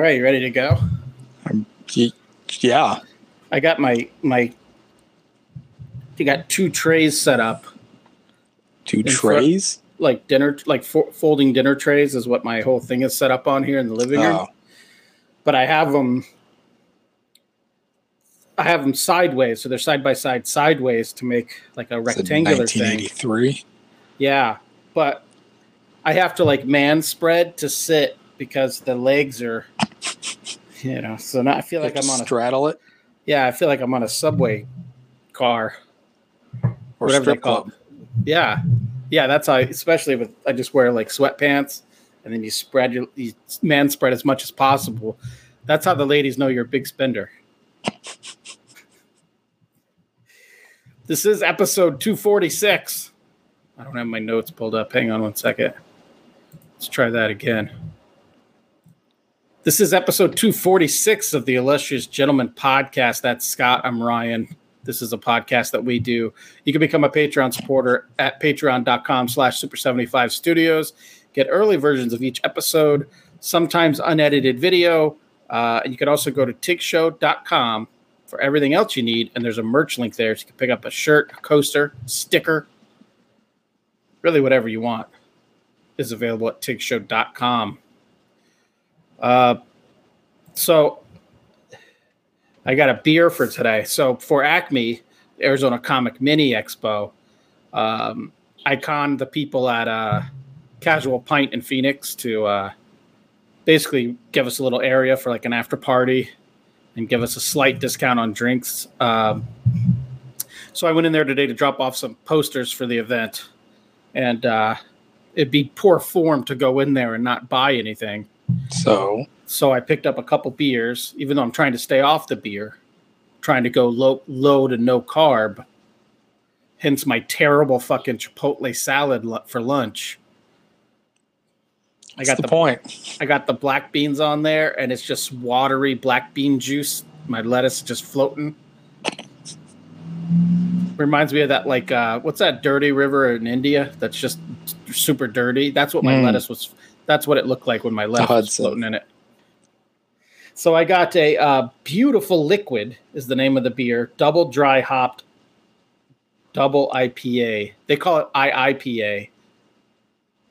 All right, you ready to go? Ye- Yeah. I got my my. You got two trays set up, Two front- trays. like dinner, like fo- folding dinner trays is what my whole thing is set up on here in the living room. Oh, But I have them. I have them sideways, so they're side by side, sideways to make like a it's a rectangular thing. 1983. Yeah, but I have to like man spread to sit because the legs are, you know. So now I feel like I'm on a straddle it yeah, I feel like I'm on a subway car. or whatever they call club. Yeah, yeah, that's how. Especially with I just wear like sweatpants, and then you spread your you man spread as much as possible. That's how the ladies know you're a big spender. This is episode 246. I don't have my notes pulled up. Hang on one second. Let's try that again. This is episode 246 of the Illustrious Gentleman podcast. That's Scott. I'm Ryan. This is a podcast that we do. You can become a Patreon supporter at patreon.com slash super 75 studios. Get early versions of each episode, sometimes unedited video. Uh, and you can also go to tigshow.com for everything else you need. And there's a merch link there. So you can pick up a shirt, a coaster, sticker, really whatever you want is available at tigshow.com. Uh, so I got a beer for today. So for Acme, Arizona Comic Mini Expo, um, I conned the people at uh, Casual Pint in Phoenix to uh, basically give us a little area for like an after party and give us a slight discount on drinks. Um, so I went in there today to drop off some posters for the event, and uh, it'd be poor form to go in there and not buy anything. So So I picked up a couple beers, even though I'm trying to stay off the beer, trying to go low, low to no carb. Hence my terrible fucking Chipotle salad for lunch. I got the, the, point? I got the black beans on there, and it's just watery black bean juice. My lettuce just floating. Reminds me of that, like, uh, what's that dirty river in India that's just super dirty? That's what my Mm. lettuce was. That's what it looked like when my lettuce was floating in it. So I got a uh, beautiful liquid is the name of the beer, double dry hopped, double IPA. They call it IIPA.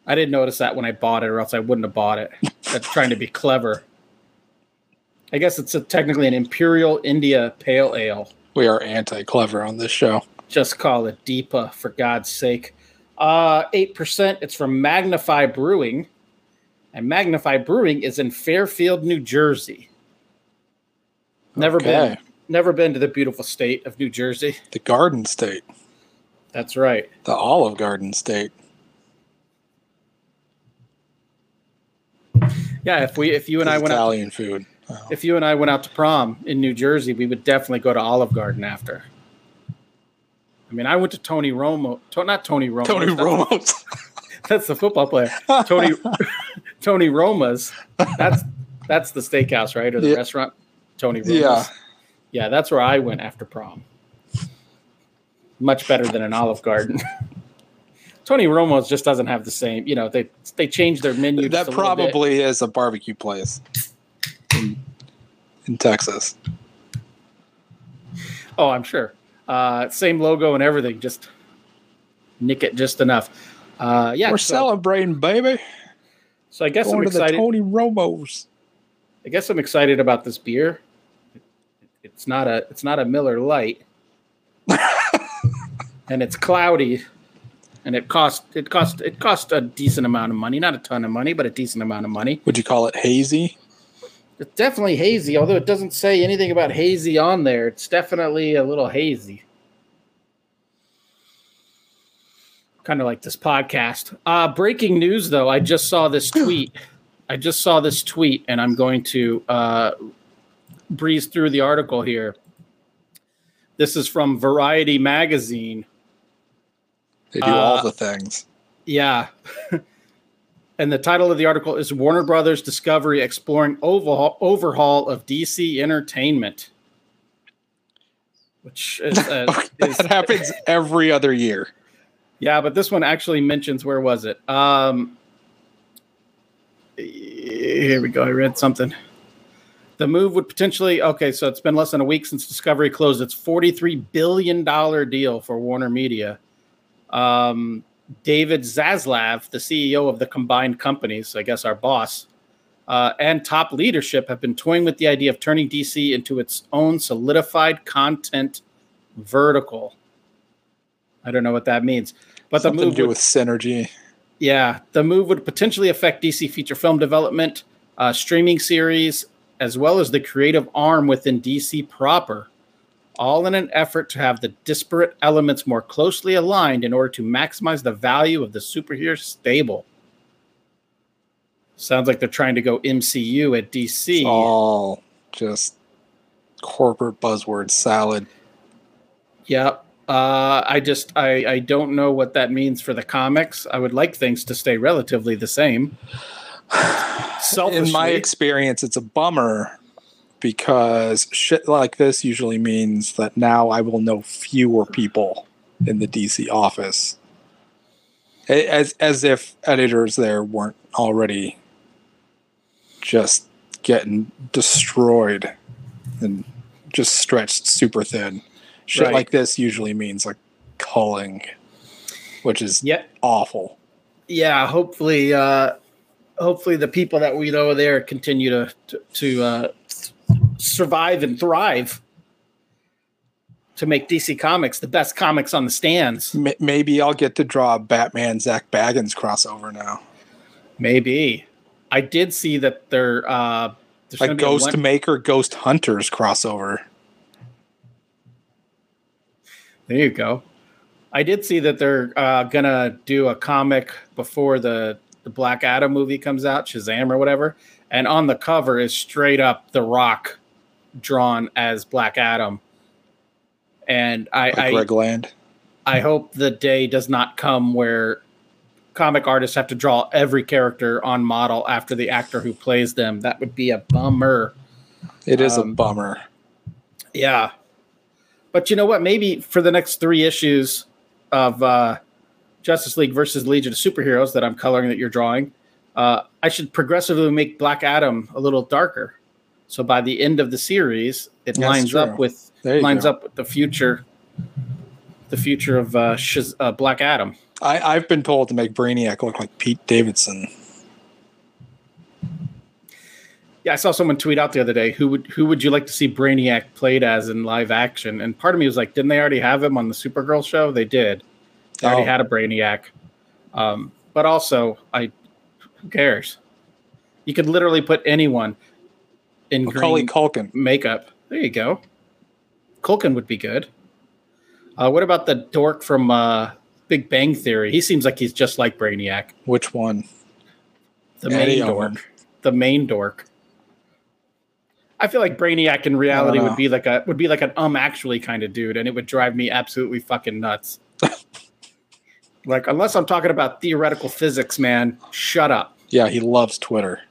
I didn't notice that when I bought it, or else I wouldn't have bought it. That's trying to be clever. I guess it's a, technically an Imperial India Pale Ale. We are anti-clever on this show. Just call it Deepa, for God's sake. Uh, 8%. It's from Magnify Brewing. And Magnify Brewing is in Fairfield, New Jersey. Never Okay. been. Never been to the beautiful state of New Jersey. The Garden State, That's right. the Olive Garden State. Yeah, if we if you and I went out Italian food. Oh. if you and I went out to prom in New Jersey, we would definitely go to Olive Garden after. I mean, I went to Tony Romo, to, not Tony Romo. Tony Romo. That's the football player. Tony Tony Roma's. That's that's the steakhouse, right, or the Yeah. restaurant? Tony Roma's. Yeah. yeah, that's where I went after prom. Much better than an Olive Garden. Tony Romo's just doesn't have the same. You know, they they changed their menu. that a little bit. probably is a barbecue place in, in Texas. Oh, I'm sure. Uh, same logo and everything. Just nick it just enough. Uh, yeah. We're so, celebrating, baby. So I guess I'm Going to the excited. Tony Romo's. I guess I'm excited about this beer. It's not a it's not a Miller Light, and it's cloudy, and it cost it cost it cost a decent amount of money, not a ton of money, but a decent amount of money. Would you call it hazy? It's definitely hazy, although it doesn't say anything about hazy on there. It's definitely a little hazy. Kind of like this podcast. Uh, breaking news, though. I just saw this tweet. I just saw this tweet, and I'm going to uh, breeze through the article here. This is from Variety Magazine. They do Uh, all the things. Yeah. and the title of the article is Warner Brothers Discovery Exploring Overhaul, Overhaul of DC Entertainment. Which is, uh, is that happens every other year. Yeah, but this one actually mentions where was it? Um, here we go. I read something. The move would potentially okay, so it's been less than a week since Discovery closed its $43 billion deal for Warner Media. Um, David Zaslav, the CEO of the combined companies, I guess our boss, uh, and top leadership have been toying with the idea of turning DC into its own solidified content vertical. I don't know what that means, but Something the move to do would- with synergy. yeah, the move would potentially affect DC feature film development, uh, streaming series, as well as the creative arm within DC proper, all in an effort to have the disparate elements more closely aligned in order to maximize the value of the superhero stable. Sounds like they're trying to go MCU at DC. It's all just corporate buzzword salad. Yep. Uh, I just I, I don't know what that means for the comics. I would like things to stay relatively the same. Selfishly, In my experience, it's a bummer because shit like this usually means that now I will know fewer people in the DC office. As as if editors there weren't already just getting destroyed and just stretched super thin. Shit Right. like this usually means like culling, which is yeah, awful. yeah. Hopefully, uh, hopefully the people that we know there continue to to, to uh, survive and thrive to make DC Comics the best comics on the stands. Maybe I'll get to draw a Batman Zak Bagans crossover now. Maybe I did see that there uh, there's Like gonna be a Ghost one- Maker, Ghost Hunters crossover. There you go. I did see that they're uh, gonna do a comic before the the Black Adam movie comes out, Shazam or whatever, and on the cover is straight up The Rock drawn as Black Adam. And I Like I, Greg Land. I hope the day does not come where comic artists have to draw every character on model after the actor who plays them. That would be a bummer. It is um, a bummer. Yeah. But you know what? Maybe for the next three issues of uh, Justice League versus Legion of Superheroes that I'm coloring that you're drawing, uh, I should progressively make Black Adam a little darker. So by the end of the series, it That's lines true. up with lines go. up with the future, the future of uh, uh, Black Adam. I, I've been told to make Brainiac look like Pete Davidson. Yeah, I saw someone tweet out the other day who would who would you like to see Brainiac played as in live action? And part of me was like, didn't they already have him on the Supergirl show? They did. They already Oh. had a Brainiac. Um, but also, I who cares? You could literally put anyone in Macaulay green Culkin. makeup. There you go. Culkin would be good. Uh, what about the dork from uh, Big Bang Theory? He seems like he's just like Brainiac. Which one? The Any main dork. them. The main dork. I feel like Brainiac in reality would be like a would be like an um actually kind of dude, and it would drive me absolutely fucking nuts. like unless I'm talking about theoretical physics, man, shut up. Yeah, he loves Twitter.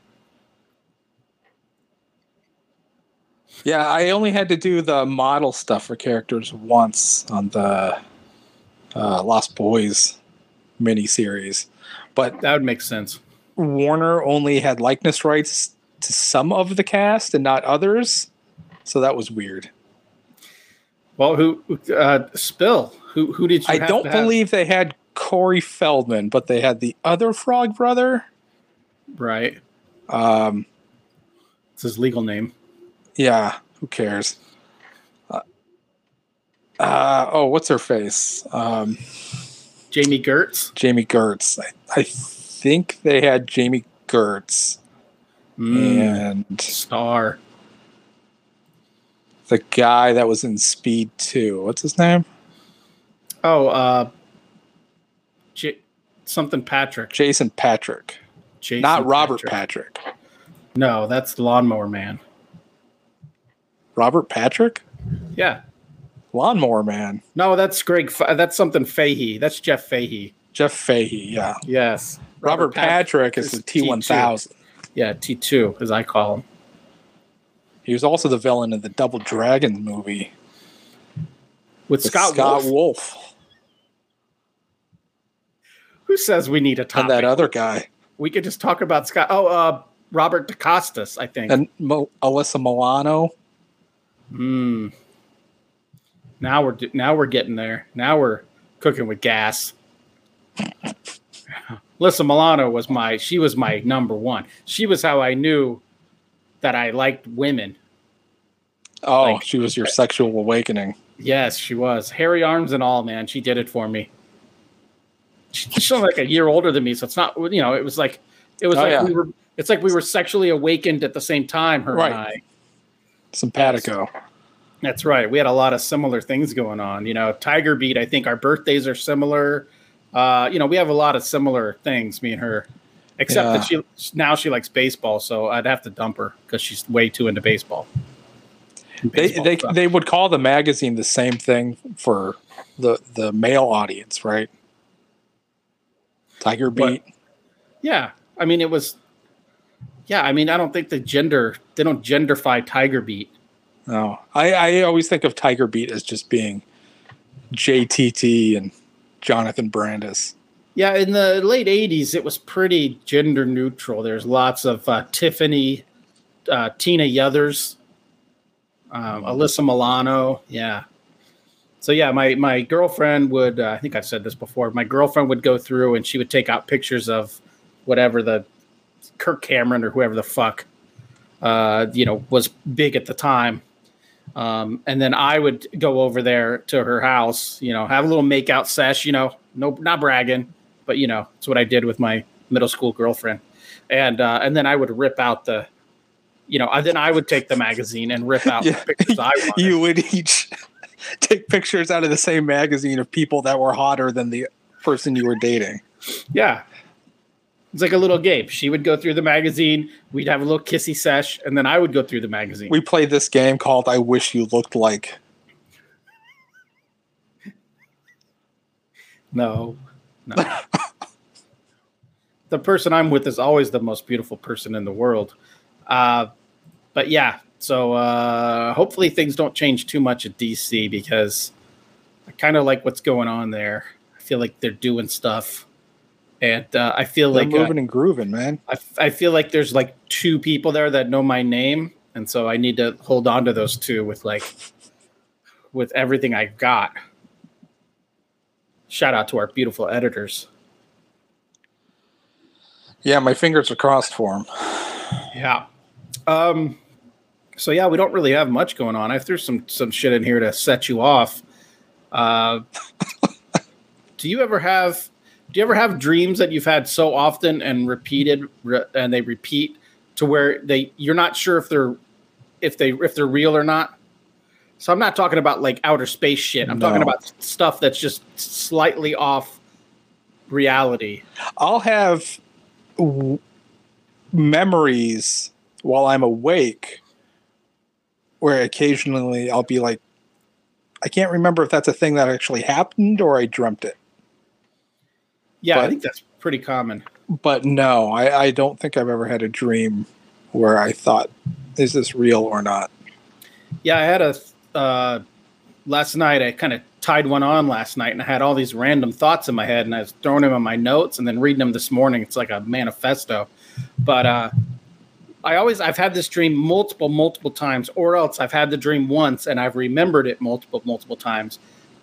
Yeah, I only had to do the model stuff for characters once on the uh, Lost Boys miniseries, but That would make sense. Warner only had likeness rights to some of the cast and not others, so that was weird. Well, who uh, Spill? Who who did you? I don't believe they had Corey Feldman, but they had the other Frog brother. right. Um, It's his legal name. Yeah, who cares? Uh, uh, oh, what's her face? Um, Jami Gertz. Jami Gertz. I, I think they had Jami Gertz Mm, and Star. the guy that was in Speed 2. What's his name? Oh, uh, J- something Patrick. Jason Patric. Jason Not Robert Patrick. No, that's Lawnmower Man. Robert Patrick? Yeah. Lawnmower Man. No, that's Greg. Fa- That's something Fahey. That's Jeff Fahey. Jeff Fahey, yeah. Yes. Robert, Pat- Patrick is the T1000. Yeah, T2, as I call him. He was also the villain in the Double Dragons movie With, with Scott, Scott Wolf. Wolf Who says we need a topic? and that other guy. we could just talk about Scott. Oh, uh, Robert DeCostas, I think. And Mo- Alyssa Milano. Hmm. Now we're now we're getting there. Now we're cooking with gas. Alyssa Milano was my she was my number one. She was how I knew that I liked women. Oh, Like- she was your sexual awakening. Yes, she was. Hairy arms and all, man. She did it for me. She- She's only like a year older than me, so it's not you know, it was like it was Oh, like yeah. we were it's like we were sexually awakened at the same time, her Right. and I. Simpatico. That's right. We had a lot of similar things going on. You know, Tiger Beat, I think our birthdays are similar. Uh, you know, we have a lot of similar things, me and her. Except that she now she likes baseball, so I'd have to dump her because she's way too into baseball. They Baseball they stuff. they would call the magazine the same thing for the the male audience, right? Tiger What? Beat. yeah. I mean, it was. Yeah, I mean, I don't think the gender they don't genderfy Tiger Beat. No, I I always think of Tiger Beat as just being JTT and Jonathan Brandis. Yeah, in the late '80s, it was pretty gender neutral. There's lots of uh, Tiffany, uh, Tina Yothers, um, Alyssa Milano. Yeah. So yeah, my my girlfriend would. Uh, I think I've said this before. My girlfriend would go through and she would take out pictures of whatever the Kirk Cameron or whoever the fuck, uh, you know, was big at the time. Um, and then I would go over there to her house, you know, have a little makeout sesh, you know, no, not bragging, but you know, it's what I did with my middle school girlfriend. And, uh, and then I would rip out the, you know, then I would take the magazine and rip out Yeah. the pictures I wanted. You would each take pictures out of the same magazine of people that were hotter than the person you were dating. Yeah. It's like a little game. She would go through the magazine. We'd have a little kissy sesh, and then I would go through the magazine. We played this game called I Wish You Looked Like. no, no. the person I'm with is always the most beautiful person in the world. Uh, but yeah, so uh, hopefully things don't change too much at DC because I kind of like what's going on there. I feel like they're doing stuff, and uh, I feel They're like uh, moving and grooving, man. I feel like there's like two people there that know my name, and so I need to hold on to those two with like with everything I got. Shout out to our beautiful editors. Yeah, my fingers are crossed for him. Yeah. Um. So yeah, we don't really have much going on. I threw some some shit in here to set you off. Uh, do you ever have? Do you ever have dreams that you've had so often and repeated, re- and they repeat to where they you're not sure if they're if they if they're real or not? So I'm not talking about like outer space shit. I'm talking about stuff that's just slightly off reality. I'll have w- memories while I'm awake where occasionally I'll be like, I can't remember if that's a thing that actually happened or I dreamt it. Yeah, I think that's pretty common. But no, I, I don't think I've ever had a dream where I thought, is this real or not? Yeah, I had a uh, last night. I kind of tied one on last night, and I had all these random thoughts in my head, and I was throwing them in my notes, and then reading them this morning. It's like a manifesto. But uh, I always I've had this dream multiple, multiple times, or else I've had the dream once and I've remembered it multiple, multiple times.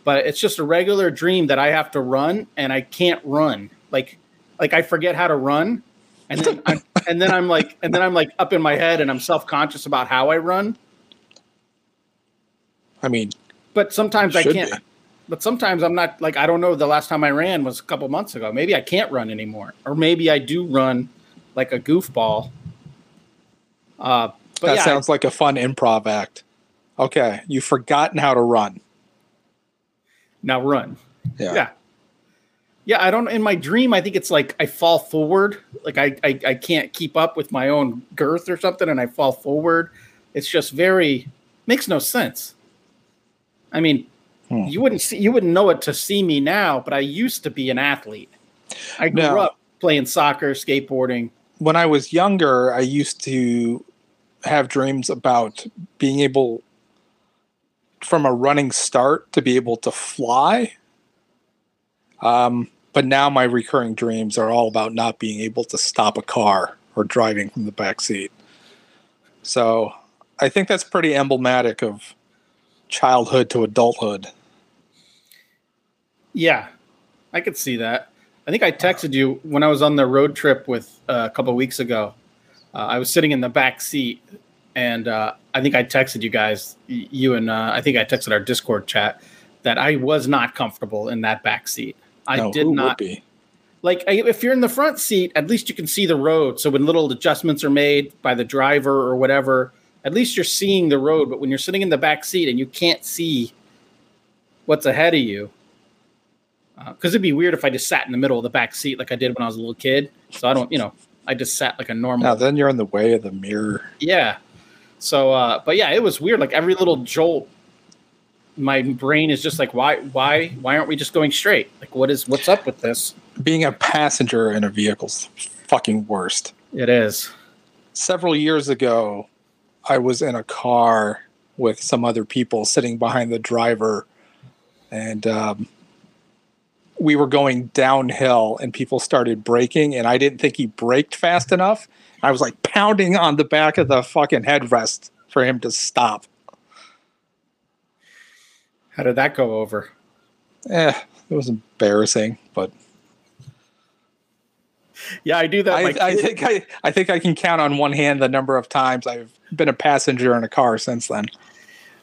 But it's just a regular dream that I have to run, and I can't run. Like, like I forget how to run, and then I'm, and then I'm like, and then I'm like up in my head, and I'm self conscious about how I run. I mean, but sometimes I can't. be. But sometimes I'm not like I don't know. The last time I ran was a couple months ago. Maybe I can't run anymore, or maybe I do run like a goofball. Uh, but that yeah, sounds like a fun improv act. Okay, you've forgotten how to run. Now run. Yeah. Yeah. Yeah, I don't. In my dream, I think it's like I fall forward, like I, I I can't keep up with my own girth or something, and I fall forward. It's just very makes no sense. I mean, Hmm. you wouldn't see, you wouldn't know it to see me now, but I used to be an athlete. I grew No. up playing soccer, skateboarding. when I was younger, I used to have dreams about being able, from a running start, to be able to fly. Um, but now my recurring dreams are all about not being able to stop a car or driving from the back seat. So I think that's pretty emblematic of childhood to adulthood. Yeah, I could see that. I think I texted you when I was on the road trip with uh, a couple weeks ago. Uh, I was sitting in the back seat, and uh, I think I texted you guys, you and uh, I think I texted our Discord chat that I was not comfortable in that back seat. I No, did not be? like if you're in the front seat, at least you can see the road. So when little adjustments are made by the driver or whatever, at least you're seeing the road. But when you're sitting in the back seat and you can't see what's ahead of you, because it'd be weird if I just sat in the middle of the back seat like I did when I was a little kid. So I don't, you know, I just sat like a normal. Now then you're in the way of the mirror. Yeah. So, uh, but yeah, it was weird. Like every little jolt, my brain is just like, why, why, why aren't we just going straight? Like, what is, what's up with this? Being a passenger in a vehicle's fucking worst. It is. several years ago, I was in a car with some other people sitting behind the driver, and um, we were going downhill, and people started braking, and I didn't think he braked fast enough. I was like pounding on the back of the fucking headrest for him to stop. How did that go over? Eh, it was embarrassing, but Yeah, I do that. I, I think I, I think I can count on one hand the number of times I've been a passenger in a car since then.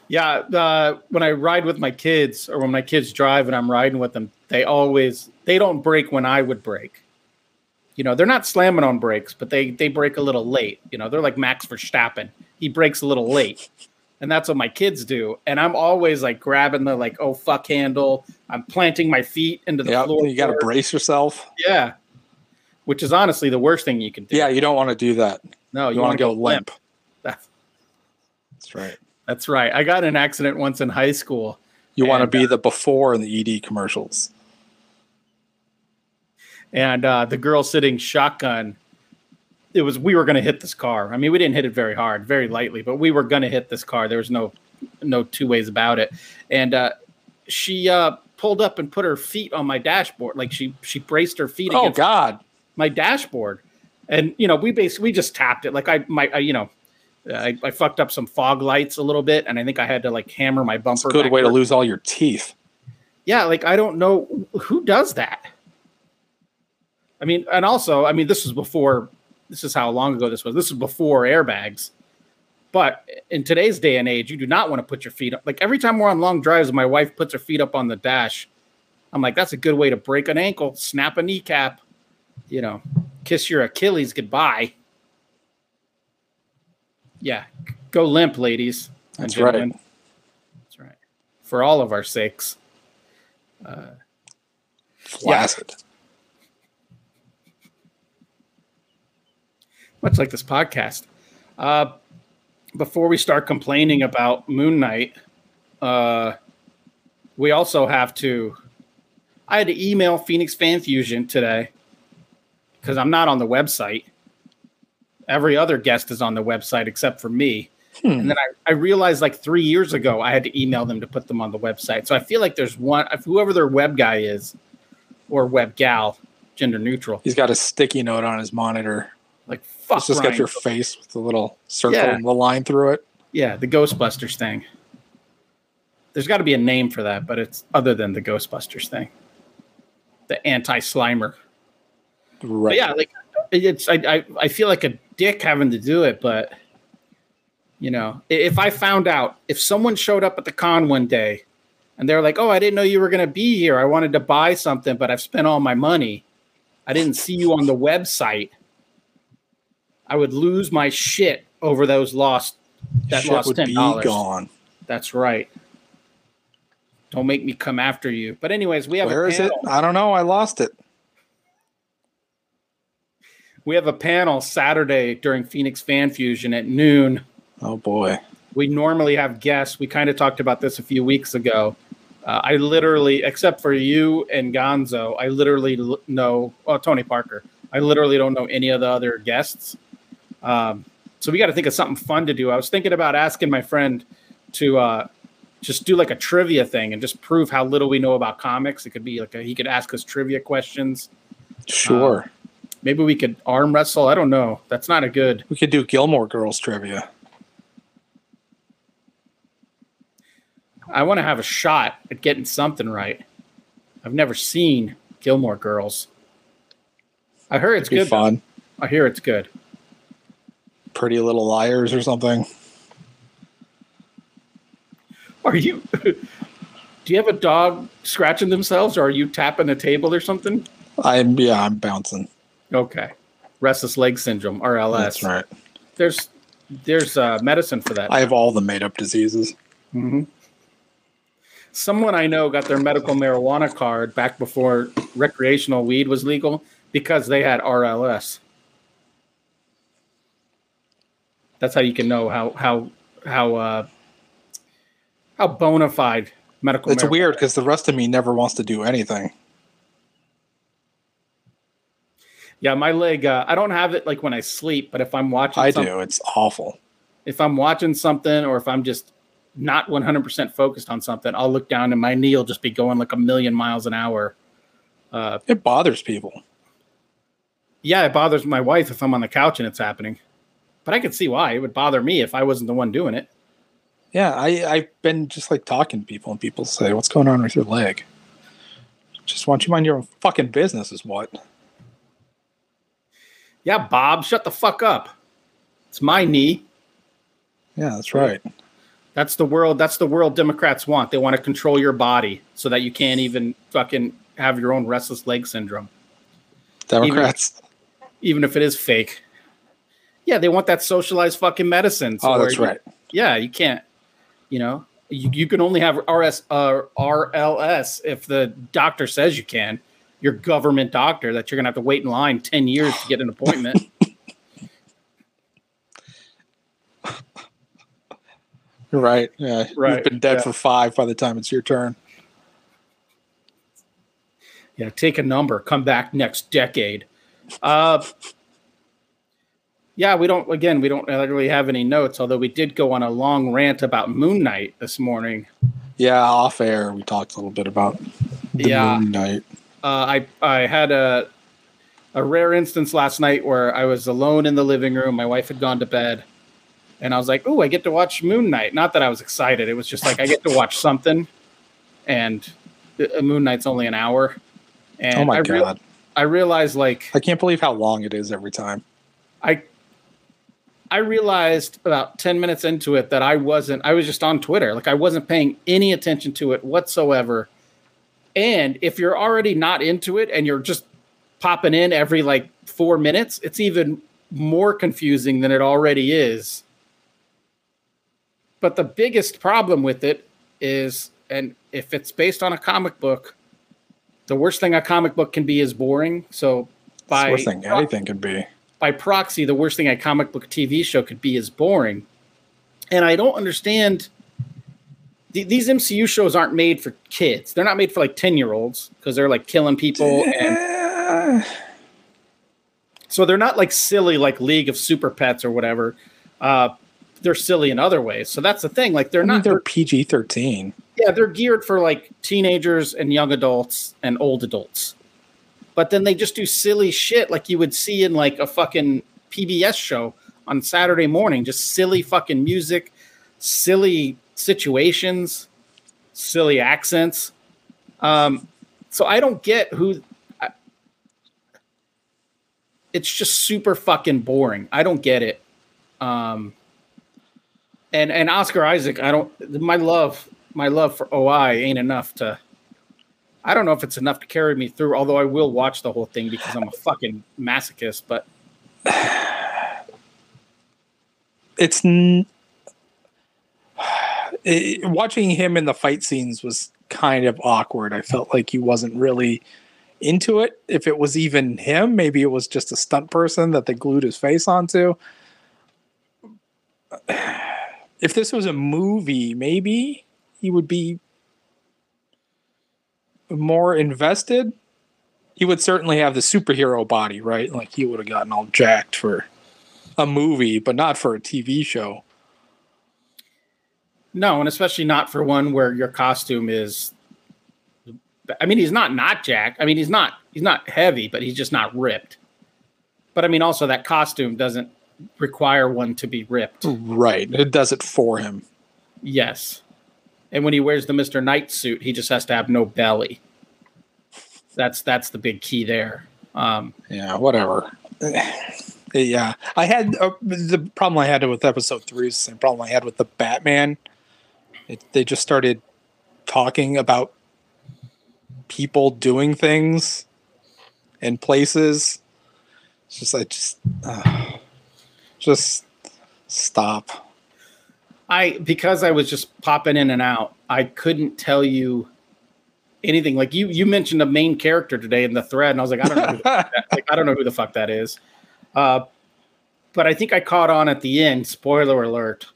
yeah, uh, when I ride with my kids or when my kids drive and I'm riding with them, they always they don't brake when I would brake. You know, they're not slamming on brakes, but they they brake a little late. You know, they're like Max Verstappen. He brakes a little late. And that's what my kids do. And I'm always like grabbing the like, oh fuck handle. I'm planting my feet into the Yeah, floor. you got to brace yourself. Yeah. Which is honestly the worst thing you can do. Yeah, you don't want to do that. No, You, want to go limp. That's, That's right. that's right. I got an accident once in high school. You want to be uh, the before in the ED commercials. And uh, the girl sitting shotgun. It was we were going to hit this car. I mean, we didn't hit it very hard, very lightly, but we were going to hit this car. There was no no two ways about it. And uh, she uh, pulled up and put her feet on my dashboard, like she she braced her feet Oh God! my dashboard. And you know, we basically we just tapped it. Like I my I, you know. I, I fucked up some fog lights a little bit, and I think I had to like hammer my It's bumper. a good way to lose all your teeth. Yeah, like I don't know who does that. I mean, and also, I mean, this was before. This is how long ago this was. This was before airbags. But in today's day and age, you do not want to put your feet up. Like every time we're on long drives, my wife puts her feet up on the dash. I'm like, that's a good way to break an ankle, snap a kneecap, you know, kiss your Achilles goodbye. Yeah, go limp, ladies. That's right. That's right. For all of our sakes. Uh, Flaccid. Much like this podcast. Uh, before we start complaining about Moon Knight, uh, we also have to. I had to email Phoenix Fan Fusion today because I'm not on the website. Every other guest is on the website except for me. Hmm. And then I, I realized like three years ago I had to email them to put them on the website. So I feel like there's one, whoever their web guy is or web gal, gender neutral, He's got a sticky note on his monitor. like fuck. It's just got Ryan. your face with the little circle Yeah. and the line through it. Yeah, the Ghostbusters thing. There's got to be a name for that, but it's other than the Ghostbusters thing. The anti Slimer. But Right. yeah, like it's I, I I feel like a dick having to do it, but you know, if I found out if someone showed up at the con one day and they're like, "Oh, I didn't know you were going to be here. I wanted to buy something, but I've spent all my money. I didn't see you on the website." I would lose my shit over those lost that Shit lost ten dollars. gone. That's right. Don't make me come after you. But anyways, we have Where a is it? I don't know. I lost it. We have a panel Saturday during Phoenix Fan Fusion at noon. Oh boy. We normally have guests. We kind of talked about this a few weeks ago. Uh, I literally, except for you and Gonzo, I literally know, well, Tony Parker. I literally don't know any of the other guests. Um, so we got to think of something fun to do. I was thinking about asking my friend to uh, just do like a trivia thing and just prove how little we know about comics. It could be like a, he could ask us trivia questions. Sure. Maybe we could arm wrestle. I don't know. That's not a good. We could do Gilmore Girls trivia. I want to have a shot at getting something right. I've never seen Gilmore Girls. I heard it's It'd good. fun. I hear it's good. Pretty Little Liars or something. Are you? do you have a dog scratching themselves, or are you tapping the table or something? I'm yeah, I'm bouncing. Okay, restless leg syndrome (RLS). That's right. There's there's uh, medicine for that. I have all the made up diseases. hmm Someone I know got their medical marijuana card back before recreational weed was legal because they had RLS. That's how you can know how how how uh, how bona fide medical. It's marijuana- weird because the rest of me never wants to do anything. Yeah, my leg. Uh, I don't have it like when I sleep, but if I'm watching, I do. It's awful. If I'm watching something, or if I'm just not 100% focused on something, I'll look down and my knee will just be going like a million miles an hour. Uh, It bothers people. yeah, it bothers my wife if I'm on the couch and it's happening, but I can see why it would bother me if I wasn't the one doing it. Yeah, I, I've been just like talking to people, and people say, "What's going on with your leg?" Just want you mind your own fucking business, is what. Yeah, Bob, shut the fuck up. It's my knee. Yeah, that's right. That's the world. That's the world Democrats want. They want to control your body so that you can't even fucking have your own restless leg syndrome. Democrats. even if it is fake. Yeah, they want that socialized fucking medicine. oh, where that's you- right. Yeah, you can't. You know, you, you can only have RS uh, RLS if the doctor says you can. Your government doctor that you're gonna have to wait in line ten years to get an appointment. Right. Yeah, Right, You've been dead yeah. for five by the time it's your turn. yeah, take a number. Come back next decade. Uh, yeah, we don't. Again, we don't really have any notes. Although we did go on a long rant about Moon Knight this morning. Yeah, off air we talked a little bit about the Yeah. Moon Knight. uh, I I had a a rare instance last night where I was alone in the living room. My wife had gone to bed, and I was like, "Oh, I get to watch Moon Knight." Not that I was excited. It was just like I get to watch something, and uh, Moon Knight's only an hour. And oh my I god, I realized like I can't believe how long it is every time. I I realized about 10 minutes into it that I wasn't I was just on Twitter. Like I wasn't paying any attention to it whatsoever. And if you're already not into it and you're just popping in every like 4 minutes, it's even more confusing than it already is. But the biggest problem with it is and if it's based on a comic book, the worst thing a comic book can be is boring. So It's by the worst thing anything can be. By proxy, the worst thing a comic book TV show could be is boring. And I don't understand. th- These MCU shows aren't made for kids. They're not made for like 10 year olds because they're like killing people. And so they're not like silly like League of Super Pets or whatever. Uh, they're silly in other ways. So that's the thing. Like they're I mean, not, they're PG thirteen. yeah, they're geared for like teenagers and young adults and old adults. But then they just do silly shit like you would see in like a fucking PBS show on Saturday morning, just silly fucking music, silly situations, silly accents. Um, so I don't get who. I, it's just super fucking boring. I don't get it. Um, and and Oscar Isaac, I don't. My love, my love for OI ain't enough to. I don't know if it's enough to carry me through. Although I will watch the whole thing because I'm a fucking masochist. But It's n- it, watching him in the fight scenes was kind of awkward. I felt like he wasn't really into it. If it was even him, maybe it was just a stunt person that they glued his face onto. If this was a movie, maybe he would be more invested. He would certainly have the superhero body, right? Like he would have gotten all jacked for a movie, but not for a TV show. no, and especially not for one where your costume is. I mean, he's not not Jack. I mean, he's not he's not heavy, but he's just not ripped. But I mean, also that costume doesn't require one to be ripped. Right. It does it for him. Yes. And when he wears the Mr. Knight suit, he just has to have no belly. That's that's the big key there. Um, Yeah, whatever. Yeah, I had uh, the problem I had with episode three is the same problem I had with the Batman. It, they just started talking about people doing things in places. It's just like just, uh, just stop. I because I was just popping in and out, I couldn't tell you anything. Like you you mentioned a main character today in the thread, and I was like, I don't know who the that, like I don't know who the fuck that is. Uh, but I think I caught on at the end. Spoiler alert.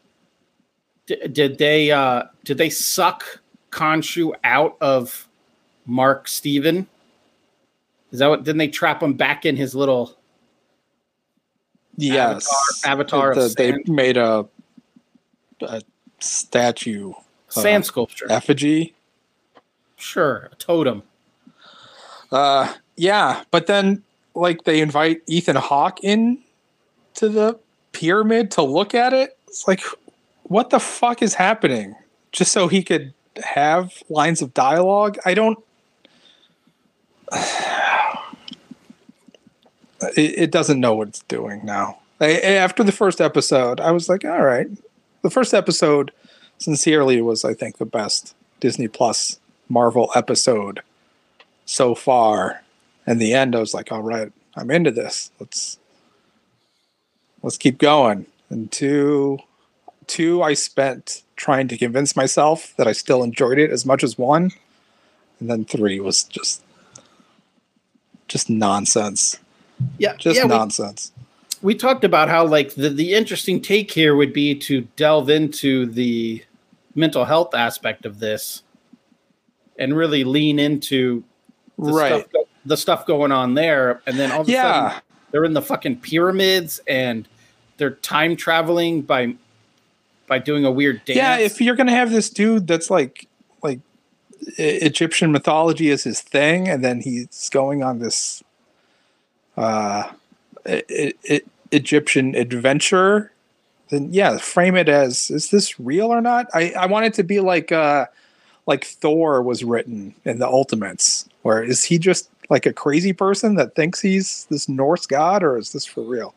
D- did they uh, did they suck Khonshu out of Mark Steven? Is that what? Didn't they trap him back in his little Yes, avatar of The- they made a, a statue sand sculpture? effigy. Sure, a totem. Uh, yeah, but then like they invite Ethan Hawke in to the pyramid to look at it. It's like, what the fuck is happening? Just so he could have lines of dialogue. I don't. It, it doesn't know what it's doing now. I, after the first episode, I was like, all right. The first episode, sincerely, was I think the best Disney Plus Marvel episode so far. In the end, I was like, all right, I'm into this. Let's let's keep going. And two, two, I spent trying to convince myself that I still enjoyed it as much as one, and then three was just just nonsense, Yeah, just yeah, nonsense. We talked about how like the, the interesting take here would be to delve into the mental health aspect of this and really lean into the right? stuff, the stuff going on there and then all of a Yeah. sudden they're in the fucking pyramids and they're time traveling by by doing a weird dance Yeah, if you're gonna have this dude that's like like Egyptian mythology is his thing, and then he's going on this uh, e- e- Egyptian adventure, then yeah, frame it as is this real or not? I I want it to be like uh like Thor was written in the Ultimates, where is he just like a crazy person that thinks he's this Norse god, or is this for real?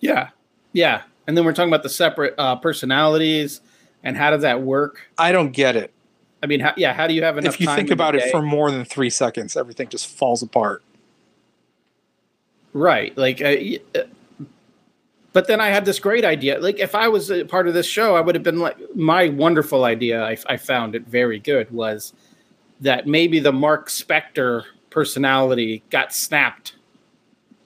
yeah yeah and then we're talking about the separate uh, personalities and how does that work I don't get it. i mean how, yeah how do you have enough if you think about it for more than three seconds, everything just falls apart. Right. Like, uh, uh, but then I had this great idea. Like, if I was a part of this show, I would have been like, my wonderful idea, I, I found it very good, was that maybe the Mark Spector personality got snapped.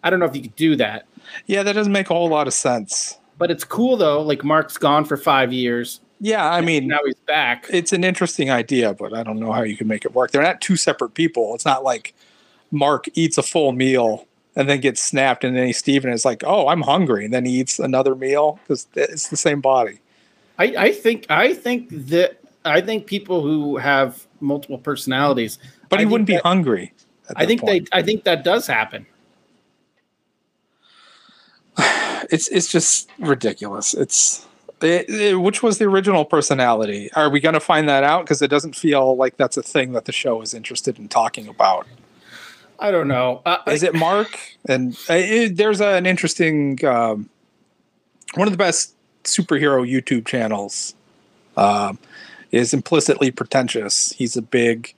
I don't know if you could do that, Yeah, that doesn't make a whole lot of sense. but it's cool though. Like, Mark's gone for five years. Yeah, I mean, now he's back. it's an interesting idea, but I don't know how you can make it work. They're not two separate people. It's not like Mark eats a full meal and then gets snapped, and then he Steven is like, "Oh, I'm hungry," and then he eats another meal because it's the same body. I, I think, I think that, I think people who have multiple personalities, But he wouldn't be that- hungry. I think point. they, I think that does happen. it's it's just ridiculous. It's it, it- which was the original personality. Are we going to find that out? Because it doesn't feel like that's a thing that the show is interested in talking about. I don't know. Uh, Is it Mark? And uh, it, there's an interesting um, one of the best superhero YouTube channels um, is implicitly pretentious. He's a big.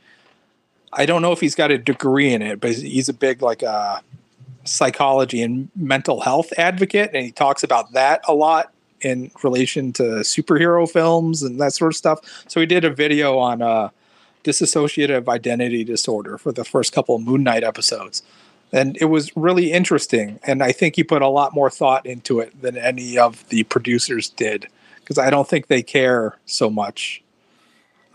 I don't know if he's got a degree in it, but he's a big like uh, psychology and mental health advocate, and he talks about that a lot in relation to superhero films and that sort of stuff. So he did a video on uh, dissociative identity disorder for the first couple Moon Knight episodes. And it was really interesting. And I think he put a lot more thought into it than any of the producers did. Because I don't think they care so much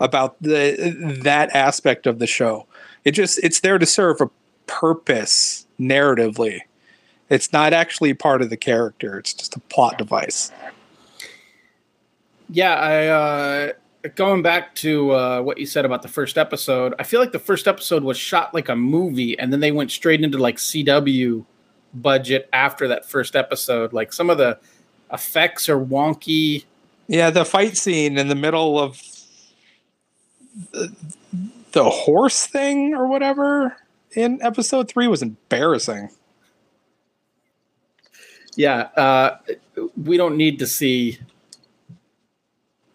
about the that aspect of the show. It just it's there to serve a purpose narratively. It's not actually part of the character. It's just a plot device. Yeah, I uh going back to uh what you said about the first episode, I feel like the first episode was shot like a movie and then they went straight into like CW budget after that first episode. Like some of the effects are wonky. Yeah, the fight scene in the middle of the, the horse thing or whatever in episode three was embarrassing. Yeah, uh, we don't need to see.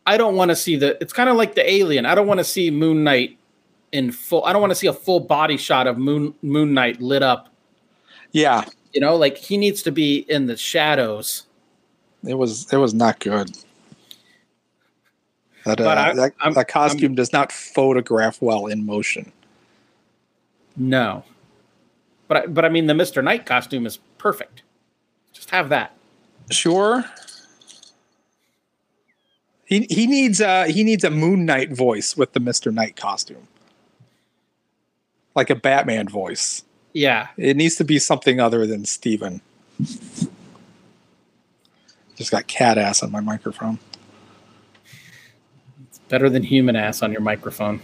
I don't want to see the. It's kind of like the alien. I don't want to see Moon Knight in full. I don't want to see a full body shot of Moon Moon Knight lit up. Yeah, You know, like he needs to be in the shadows. it was it was not good. That, uh, But I- that, I'm- that costume does not photograph well in motion. No, but I, but I mean the Mister Knight costume is perfect. Just have that. Sure. He he needs uh he needs a Moon Knight voice with the Mister Knight costume, like a Batman voice. Yeah, It needs to be something other than Steven. Just got cat ass on my microphone. It's better than human ass on your microphone.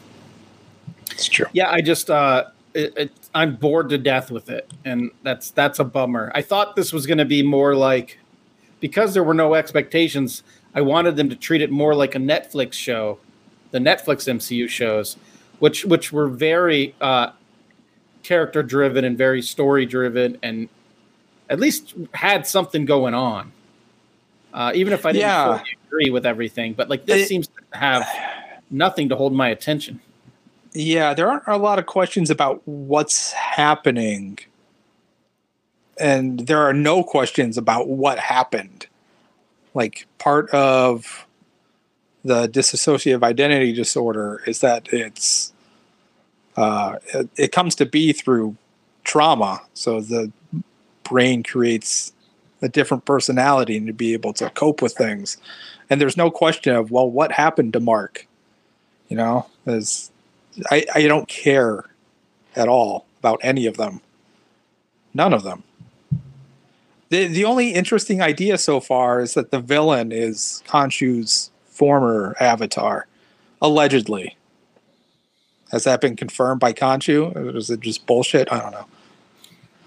It's true. Yeah, I just uh, it, it, I'm bored to death with it, and that's that's a bummer. I thought this was going to be more like because there were no expectations. I wanted them to treat it more like a Netflix show, the Netflix MCU shows, which which were very uh, character driven and very story driven, and at least had something going on. Uh, even if I didn't Yeah. fully agree with everything, but like this It- seems to have nothing to hold my attention. Yeah, there aren't a lot of questions about what's happening. And there are no questions about what happened. Like part of the dissociative identity disorder is that it's uh, it, it comes to be through trauma. So the brain creates a different personality and to be able to cope with things. And there's no question of, well, what happened to Mark? You know, there's I, I don't care at all about any of them. None of them. The the only interesting idea so far is that the villain is Khonshu's former avatar, allegedly. Has that been confirmed by Khonshu? Or is it just bullshit? I don't know.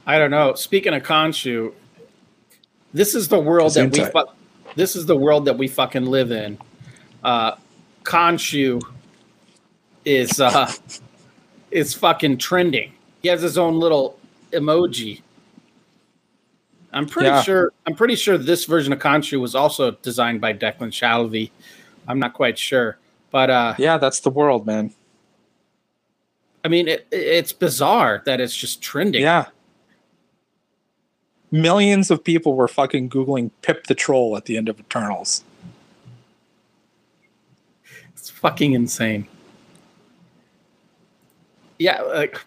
I don't know. Speaking of Khonshu, this is the world that we fu- this is the world that we fucking live in. Uh Khonshu is uh is fucking trending. He has his own little emoji. I'm pretty Yeah. sure I'm pretty sure this version of Khonshu was also designed by Declan Shalvey. I'm not quite sure. But uh Yeah, that's the world, man. I mean it, it's bizarre that it's just trending. Yeah. Millions of people were fucking Googling Pip the Troll at the end of Eternals. It's fucking insane. Yeah, like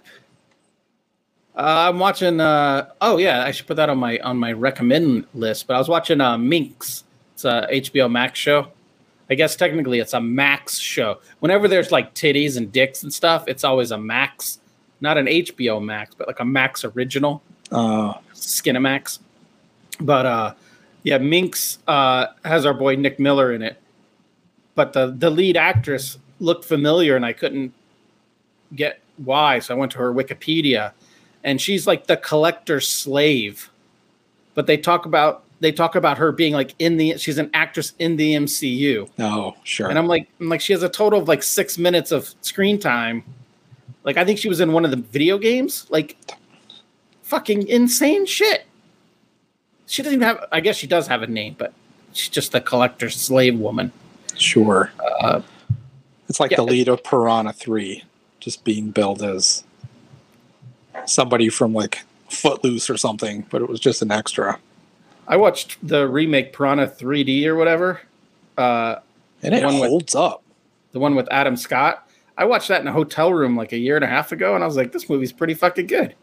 uh, I'm watching. Uh, oh yeah, I should put that on my on my recommend list. But I was watching uh, Minx. It's a HBO Max show. I guess technically it's a Max show. Whenever there's like titties and dicks and stuff, it's always a Max, not an HBO Max, but like a Max original. Uh, Skinamax. But uh yeah, Minx uh has our boy Nick Miller in it. But the the lead actress looked familiar and I couldn't get why. So I went to her Wikipedia and she's like the collector's slave. But they talk about they talk about her being like in the she's an actress in the MCU. oh, sure. And I'm like, I'm like, she has a total of like six minutes of screen time. Like, I think she was in one of the video games. Like, fucking insane shit. She doesn't even have. I guess she does have a name, but she's just a collector slave woman. Sure. Uh, It's like yeah. the lead of Piranha 3, just being billed as somebody from like Footloose or something, but it was just an extra. I watched the remake Piranha 3D or whatever. Uh, And it One with- holds up. the one with Adam Scott. I watched that in a hotel room like a year and a half ago, and I was like, this movie's pretty fucking good.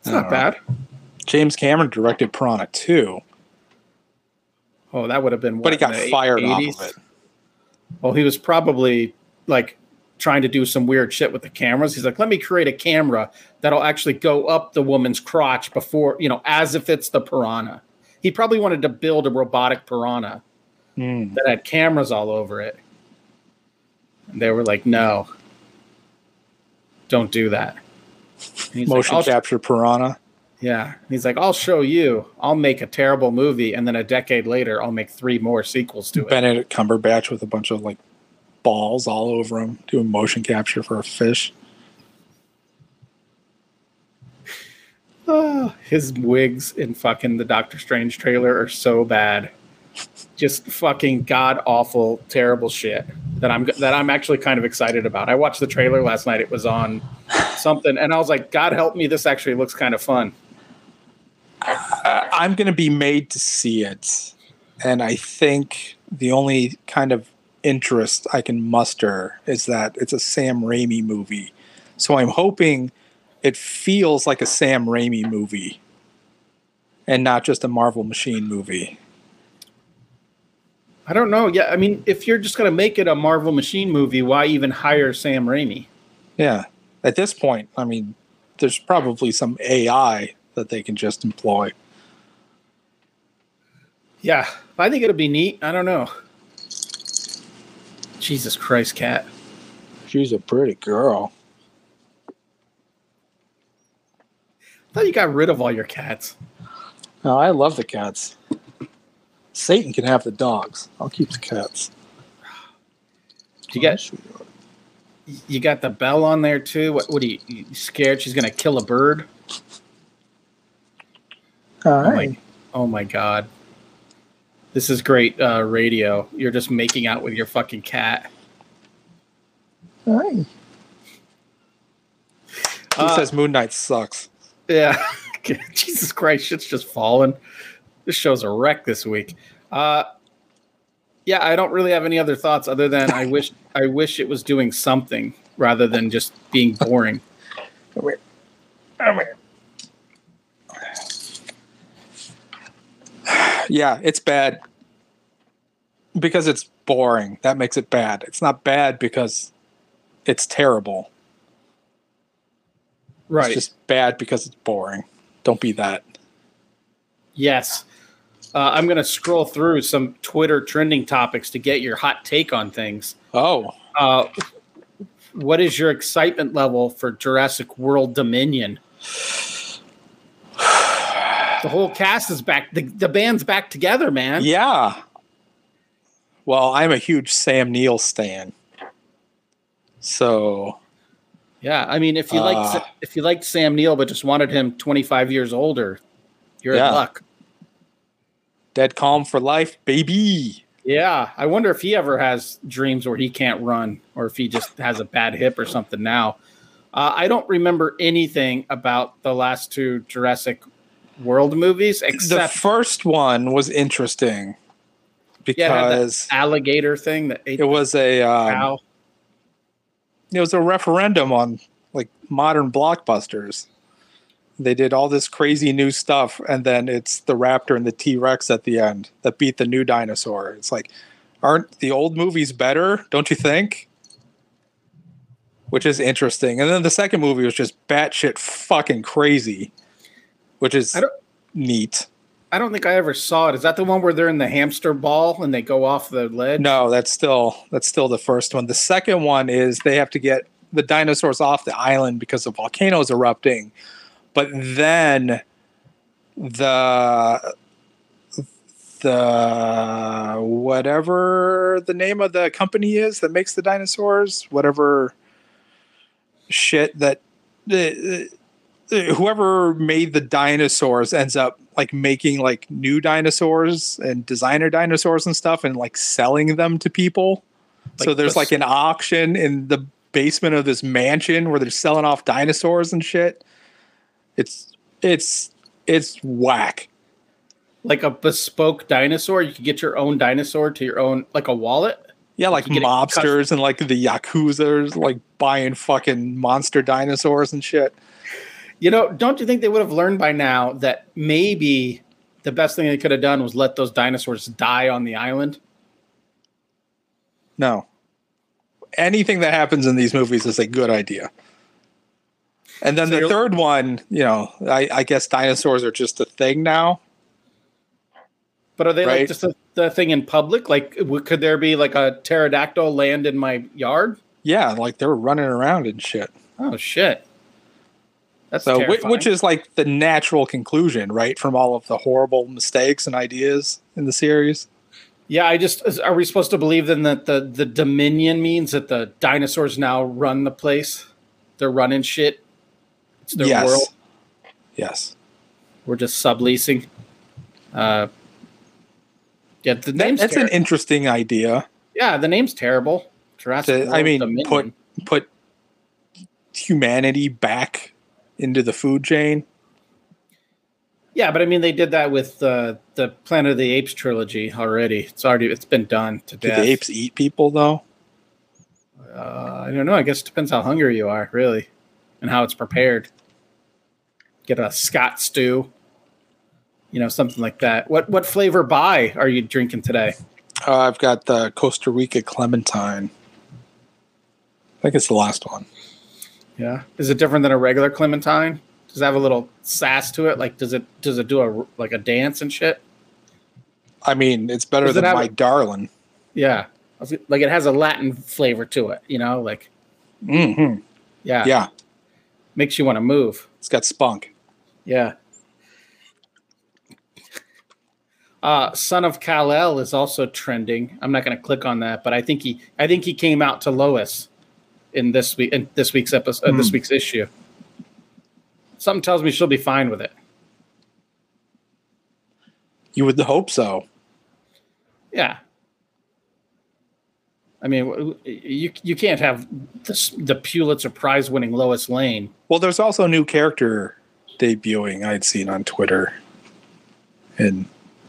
It's not know. bad. James Cameron directed Piranha 2, Oh, that would have been. One. But he got fired 80s? off of it. Well, he was probably like trying to do some weird shit with the cameras. He's like, let me create a camera that'll actually go up the woman's crotch before, you know, as if it's the piranha. He probably wanted to build a robotic piranha Hmm. that had cameras all over it. And they were like, no, don't do that. Motion like, "I'll- capture piranha. Yeah. He's like, I'll show you. I'll make a terrible movie. And then a decade later, I'll make three more sequels to it. Benedict Cumberbatch with a bunch of like balls all over him doing motion capture for a fish. Ah, his wigs in fucking the Doctor Strange trailer are so bad. Just fucking god awful, terrible shit that I'm that I'm actually kind of excited about. I watched the trailer last night. It was on something, and I was like, God help me, this actually looks kind of fun. I- I'm going to be made to see it. And I think the only kind of interest I can muster is that it's a Sam Raimi movie. So I'm hoping it feels like a Sam Raimi movie and not just a Marvel Machine movie. I don't know. Yeah, I mean, if you're just gonna make it a Marvel Machine movie, why even hire Sam Raimi? Yeah. At this point, I mean, there's probably some AI that they can just employ. Yeah, I think it'll be neat. I don't know. Jesus Christ, cat. She's a pretty girl. I thought you got rid of all your cats. No, I love the cats. Satan can have the dogs. I'll keep the cats. You got you got the bell on there too. What? What are you, you scared she's gonna kill a bird? All Oh my, oh my god. This is great uh, radio. You're just making out with your fucking cat. All right. He Uh, says Moon Knight sucks. Yeah. Jesus Christ, shit's just falling. This show's a wreck this week. Uh yeah, I don't really have any other thoughts other than I wish I wish it was doing something rather than just being boring. Yeah, it's bad because it's boring. That makes it bad. It's not bad because it's terrible. Right. It's just bad because it's boring. Don't be that. Yes. Uh, I'm going to scroll through some Twitter trending topics to get your hot take on things. Oh, Uh, what is your excitement level for Jurassic World Dominion? The whole cast is back. The, the band's back together, man. yeah. Well, I'm a huge Sam Neill stan. So, Yeah, I mean, if you Uh, liked if you liked Sam Neill but just wanted him 25 years older, you're Yeah. in luck. dead calm for life, baby. Yeah, I wonder if he ever has dreams where he can't run, or if he just has a bad hip or something. Now, uh, I don't remember anything about the last two Jurassic World movies The first one was interesting yeah, because alligator thing that it was a um, it was a referendum on like modern blockbusters. They did all this crazy new stuff, and then it's the raptor and the T Rex at the end that beat the new dinosaur. It's like, aren't the old movies better? Don't you think? Which is interesting. And then the second movie was just batshit fucking crazy, which is I don't- neat. I don't think I ever saw it. Is that the one where they're in the hamster ball and they go off the ledge? No, that's still that's still the first one. The second one is they have to get the dinosaurs off the island because of volcanoes erupting. But then the the whatever the name of the company is that makes the dinosaurs, whatever shit that the whoever made the dinosaurs ends up like making like new dinosaurs and designer dinosaurs and stuff and like selling them to people. so there's the- like an auction in the basement of this mansion where they're selling off dinosaurs and shit. It's it's it's whack. Like a bespoke dinosaur. You could get your own dinosaur to your own, like a wallet. Yeah, like You get it mobsters and like the yakuza's like buying fucking monster dinosaurs and shit. You know, don't you think they would have learned by now that maybe the best thing they could have done was let those dinosaurs die on the island? No. Anything that happens in these movies is a good idea. And then So the third one, you know, I, I guess dinosaurs are just a thing now. But are they like just a, the thing in public? Like, could there be like a pterodactyl land in my yard? Yeah, like they're running around and shit. Oh shit! That's So, terrifying. which is like the natural conclusion, right, from all of the horrible mistakes and ideas in the series. yeah. I just are we supposed to believe then that the the Dominion means that the dinosaurs now run the place? They're running shit. It's their yes. world. Yes. We're just subleasing. Uh, yeah, the That- name's that's ter- an interesting idea. yeah, the name's terrible. Jurassic To, I mean, Dominion. put put humanity back into the food chain. Yeah, but I mean, they did that with uh, the Planet of the Apes trilogy already. It's already it's been done to Do death. the apes eat people though? Uh, I don't know. I guess it depends how hungry you are, really, and how it's prepared. Get a Scott stew, you know, something like that. What what flavor Bai are you drinking today? Uh, I've got the Costa Rica Clementine. I think it's the last one. Yeah, is it different than a regular Clementine? Does it have a little sass to it? Like, does it does it do a like a dance and shit? I mean, it's better Does than have my a- darling. Yeah, like it has a Latin flavor to it. You know, like Mm-hmm. yeah, Yeah, makes you want to move. it's got spunk. Yeah. Uh, Son of Kal El is also trending. I'm not going to click on that, but I think he, I think he came out to Lois in this week, in this week's episode, uh, this Hmm. week's issue. Something tells me she'll be fine with it. You would hope so. Yeah. I mean, you you can't have this, the Pulitzer Prize winning Lois Lane. Well, there's also a new character debuting I'd seen on Twitter in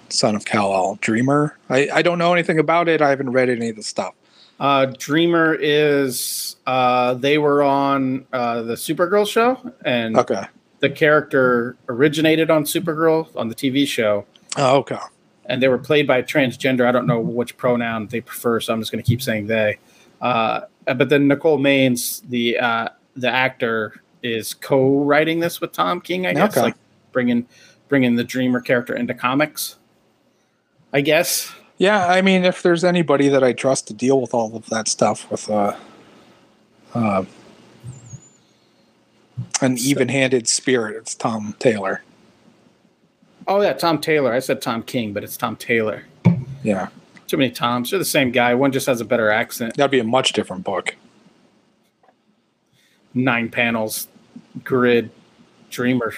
Son of Kal-El, Dreamer. I, I don't know anything about it. I haven't read any of the stuff. Uh, Dreamer is uh, they were on uh, the Supergirl show, and Okay. the character originated on Supergirl on the TV show, Oh, okay. and they were played by a transgender. I don't know which pronoun they prefer, so I'm just going to keep saying they. Uh, but then Nicole Maines, the uh, the actor, is co-writing this with Tom King. I guess, Okay. like bringing bringing the Dreamer character into comics. I guess. Yeah, I mean, if there's anybody that I trust to deal with all of that stuff with uh, uh, an even-handed spirit, it's Tom Taylor. Oh yeah, Tom Taylor. I said Tom King, but it's Tom Taylor. Yeah, Too many Toms. They're the same guy. One just has a better accent. that'd be a much different book. Nine panels, grid, Dreamer.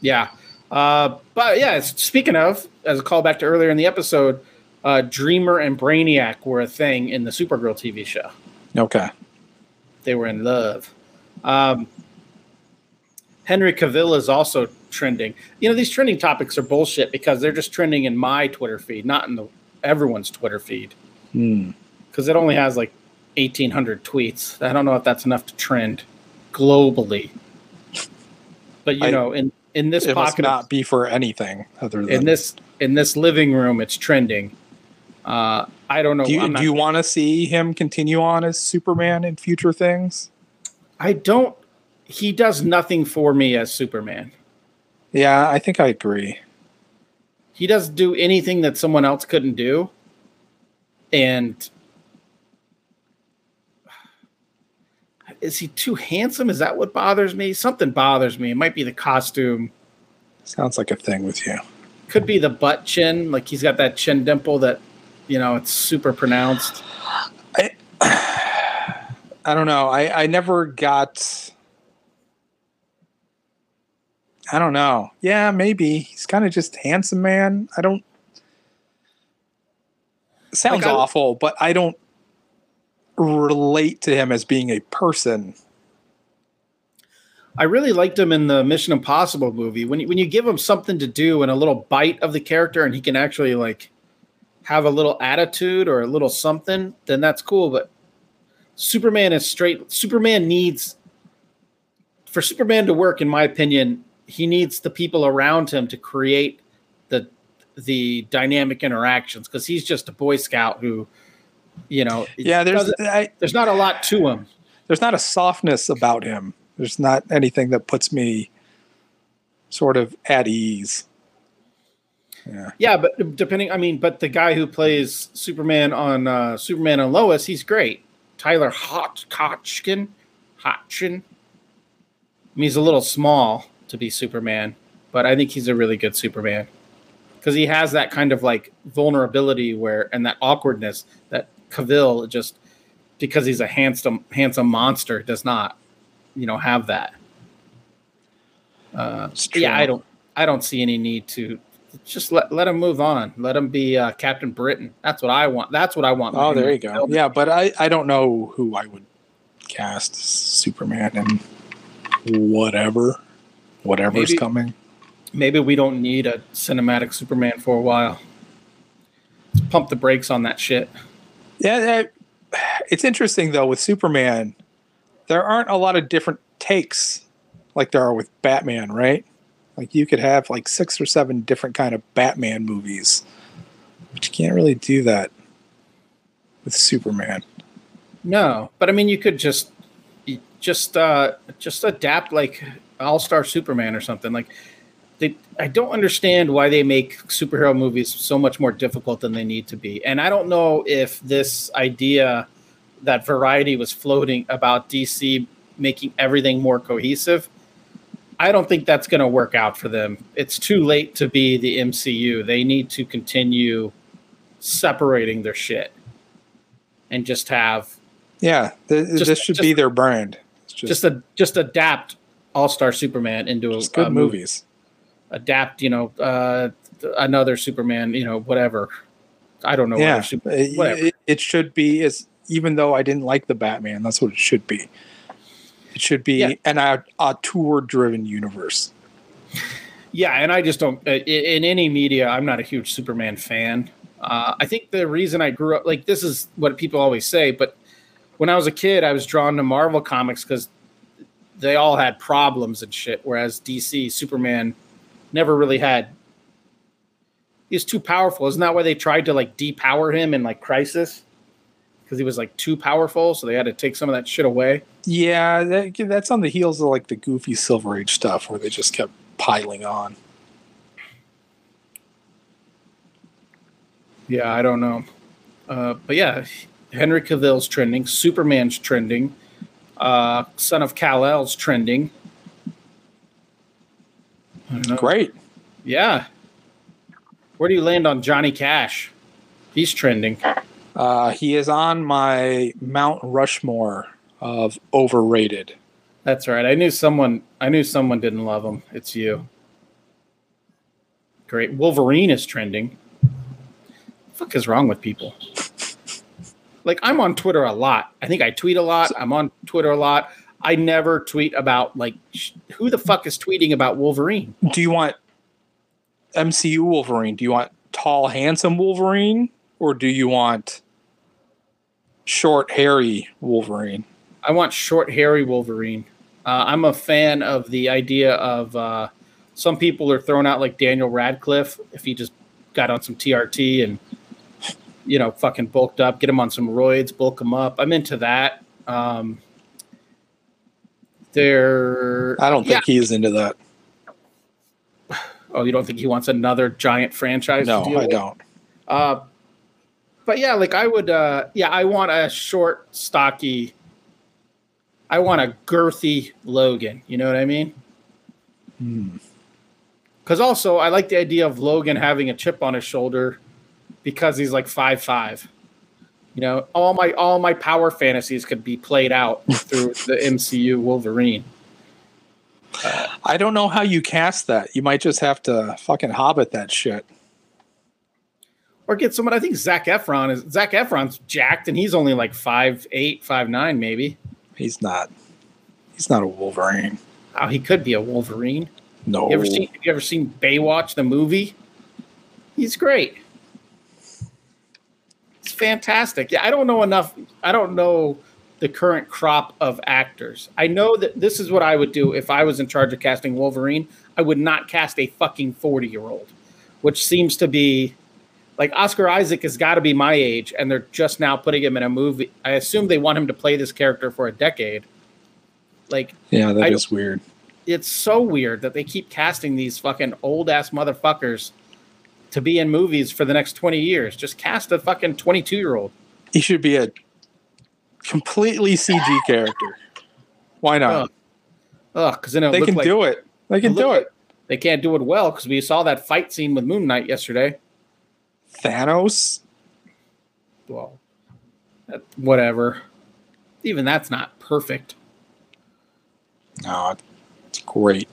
Yeah. Uh, but yeah, speaking of, as a callback to earlier in the episode, uh, Dreamer and Brainiac were a thing in the Supergirl TV show. Okay. They were in love. Um, Henry Cavill is also trending. You know, these trending topics are bullshit because they're just trending in my Twitter feed, not in the everyone's Twitter feed. Hmm. because it only has like 1800 tweets i don't know if that's enough to trend globally but you I- know in in this It must pocket of- not be for anything other than. in this in this living room it's trending uh i don't know do you, do you want to see him continue on as Superman in future things? i don't he does nothing for me as superman Yeah, I think I agree. he doesn't do anything that someone else couldn't do and is he too handsome is that what bothers me something bothers me it might be the costume Sounds like a thing with you. could be the butt chin like he's got that chin dimple that you know it's super pronounced I I don't know. I, I never got. I don't know. Yeah, maybe he's kind of just handsome man. I don't. Sounds Like, I- awful, but I don't relate to him as being a person. i really liked him in the mission impossible movie when you, when you give him something to do and a little bite of the character and he can actually like have a little attitude or a little something then that's cool but superman is straight superman needs for superman to work in my opinion he needs the people around him to create the the dynamic interactions because he's just a boy scout who you know Yeah, there's I, there's not a lot to him there's not a softness about him. There's not anything that puts me sort of at ease. Yeah. Yeah, but depending, I mean, but the guy who plays Superman on uh, Superman and Lois, he's great. Tyler Hot Hotchkin, Hotchin, mean, he's a little small to be Superman, but I think he's a really good Superman because he has that kind of like vulnerability where and that awkwardness that Cavill just because he's a handsome handsome monster does not you know have that. Uh, yeah, I don't I don't see any need to just let let him move on. Let him be uh, Captain Britain. That's what I want. That's what I want. Oh, there you go. Yeah, but I I don't know who I would cast Superman and whatever whatever's maybe, coming. Maybe we don't need a cinematic Superman for a while. Let's pump the brakes on that shit. Yeah, it's interesting though with Superman. There aren't a lot of different takes like there are with Batman, right? Like you could have like six or seven different kind of Batman movies, but you can't really do that with Superman. No, but I mean, you could just just uh just adapt like All Star Superman or something. Like they, I don't understand why they make superhero movies so much more difficult than they need to be. And I don't know if this idea that Variety was floating about DC making everything more cohesive I don't think that's going to work out for them. It's too late to be the MCU. They need to continue separating their shit and just have. Yeah, th- just, this should just, be their brand. Just, just, a, just adapt All Star Superman into a, good movies. Adapt, you know, uh, another Superman, you know, whatever. I don't know. Yeah, super, it, it should be as even though I didn't like the Batman, that's what it should be. It should be yeah. an auteur driven universe. Yeah, and I just don't. Uh, in any media, I'm not a huge Superman fan. Uh, I think the reason I grew up like this is what people always say, but when I was a kid, I was drawn to Marvel comics because they all had problems and shit. Whereas DC, Superman never really had. He's too powerful. Isn't that why they tried to like depower him in like Crisis? because he was like too powerful, so they had to take some of that shit away. Yeah, that, that's on the heels of like the goofy Silver Age stuff where they just kept piling on. Yeah, I don't know, uh, but yeah, Henry Cavill's trending, Superman's trending, uh, Son of Kal El's trending. Great. Yeah. Where do you land on Johnny Cash? He's trending. Uh, he is on my Mount Rushmore of overrated. That's right. I knew someone. I knew someone didn't love him. It's you. Great. Wolverine is trending. What fuck is wrong with people? like I'm on Twitter a lot. I think I tweet a lot. I'm on Twitter a lot. I never tweet about like who the fuck is tweeting about Wolverine. Do you want MCU Wolverine? Do you want tall, handsome Wolverine, or do you want short, hairy Wolverine. I want short, hairy Wolverine. Uh, I'm a fan of the idea of uh, some people are thrown out like Daniel Radcliffe if he just got on some TRT and you know fucking bulked up, get him on some roids, bulk him up. I'm into that. Um, there, I don't think yeah. he's into that. Oh, you don't think he wants another giant franchise? No, I with? don't. Uh, but yeah, like I would, uh, yeah, I want a short, stocky. I want a girthy Logan. You know what I mean? Because hmm. also, I like the idea of Logan having a chip on his shoulder because he's like five five. You know, all my all my power fantasies could be played out through the MCU Wolverine. Uh, I don't know how you cast that. You might just have to fucking hobbit that shit or get someone. I think Zac Efron is Zac Efron's jacked, and he's only like five eight, five nine, maybe. He's not. He's not a Wolverine. Oh, he could be a Wolverine. No. You ever seen? Have you ever seen Baywatch the movie? He's great. Fantastic. Yeah, I don't know enough. I don't know the current crop of actors. I know that this is what I would do if I was in charge of casting Wolverine. I would not cast a fucking 40 year old, which seems to be like Oscar Isaac has got to be my age, and they're just now putting him in a movie. I assume they want him to play this character for a decade. Like, yeah, that I, is weird. It's so weird that they keep casting these fucking old ass motherfuckers to be in movies for the next 20 years. Just cast a fucking 22 year old. He should be a completely CG character. Why not? Oh. Oh, Ugh, because then it They can like do it. They can do like- it. They can't do it well because we saw that fight scene with Moon Knight yesterday. Thanos. Well, that, whatever. Even that's not perfect. No, it's great.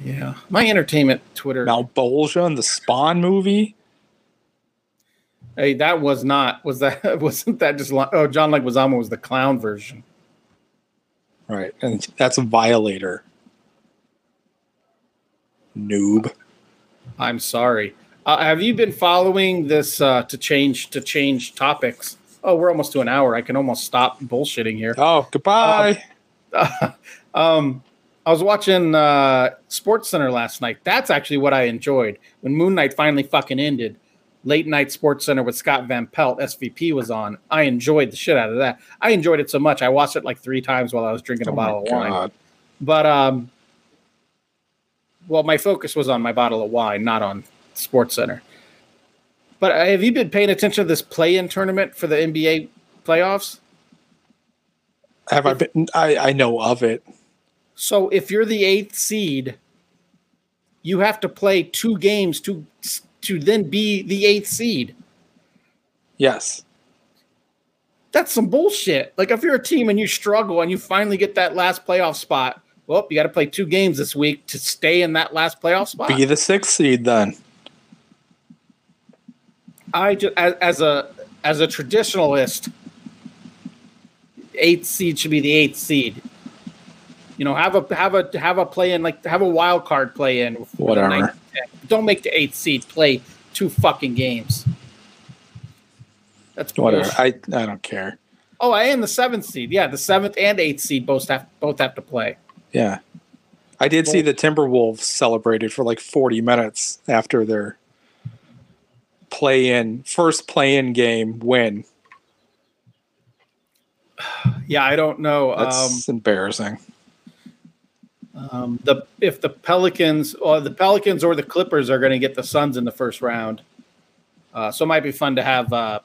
Yeah, my entertainment Twitter. Malebolgia in the Spawn movie. Hey, that was not. Was that? Wasn't that just? Oh, John Leguizamo was the clown version. Right, and that's a violator. Noob. I'm sorry. Uh, have you been following this uh, to change to change topics? Oh, we're almost to an hour. I can almost stop bullshitting here. Oh, goodbye. um, I was watching uh, Sports Center last night. That's actually what I enjoyed when Moon Knight finally fucking ended. Late night Sports Center with Scott Van Pelt, SVP was on. I enjoyed the shit out of that. I enjoyed it so much. I watched it like three times while I was drinking a Oh bottle of wine. But um, well, my focus was on my bottle of wine, not on Sports Center. But uh, have you been paying attention to this play-in tournament for the NBA playoffs? Have I been? I, I know of it. So if you're the eighth seed, you have to play two games to to then be the eighth seed. Yes. That's some bullshit. Like if you're a team and you struggle and you finally get that last playoff spot, well, you got to play two games this week to stay in that last playoff spot. Be the sixth seed then. I just as, as a as a traditionalist, eighth seed should be the eighth seed. You know, have a have a have a play in like have a wild card play in. Whatever. Don't make the eighth seed play two fucking games. That's Whatever. bullshit. I I don't care. Oh, I am the seventh seed. Yeah, the seventh and eighth seed both have both have to play. Yeah. I did see the Timberwolves celebrated for like 40 minutes after their play in first play in game win. Yeah, I don't know. Um, That's embarrassing. Um, the if the Pelicans or the Pelicans or the Clippers are going to get the Suns in the first round, uh, so it might be fun to have uh,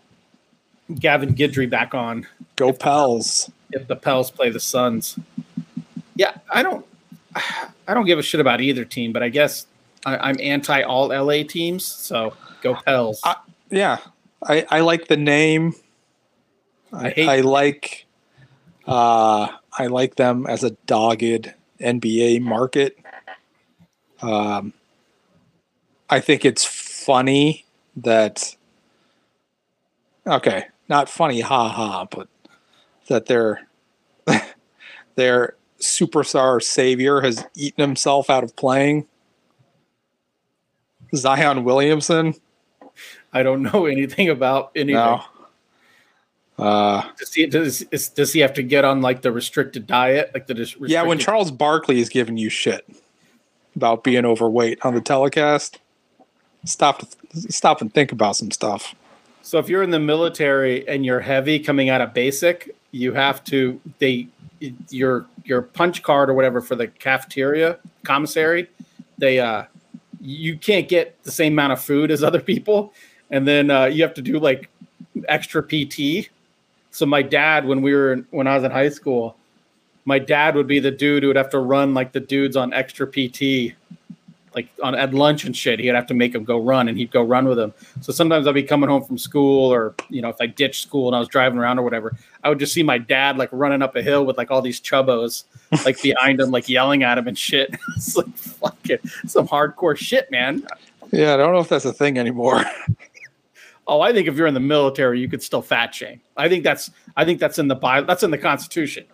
Gavin Gidry back on Go Pels. if the Pels play the Suns. Yeah, I don't, I don't give a shit about either team, but I guess I, I'm anti all LA teams, so go Pels. I- Yeah. I, I like the name. I I, hate- I like uh I like them as a dogged NBA market. Um I think it's funny that okay, not funny haha, but that their their superstar savior has eaten himself out of playing. Zion Williamson. I don't know anything about anything. No. Uh Does he does, is, does he have to get on like the restricted diet, like the dis- Yeah, when Charles Barkley is giving you shit about being overweight on the telecast, stop stop and think about some stuff. So if you're in the military and you're heavy coming out of basic, you have to they your your punch card or whatever for the cafeteria commissary, they uh you can't get the same amount of food as other people, and then uh, you have to do like extra PT. So my dad, when we were when I was in high school, my dad would be the dude who would have to run like the dudes on extra PT, like on at lunch and shit. He'd have to make him go run, and he'd go run with him. So sometimes I'd be coming home from school, or you know, if I ditched school and I was driving around or whatever, I would just see my dad like running up a hill with like all these chubbos like behind him, like yelling at him and shit. it's like fucking some hardcore shit, man. Yeah, I don't know if that's a thing anymore. Oh, I think if you're in the military, you could still fat shame. I think that's I think that's in the Bible. That's in the Constitution.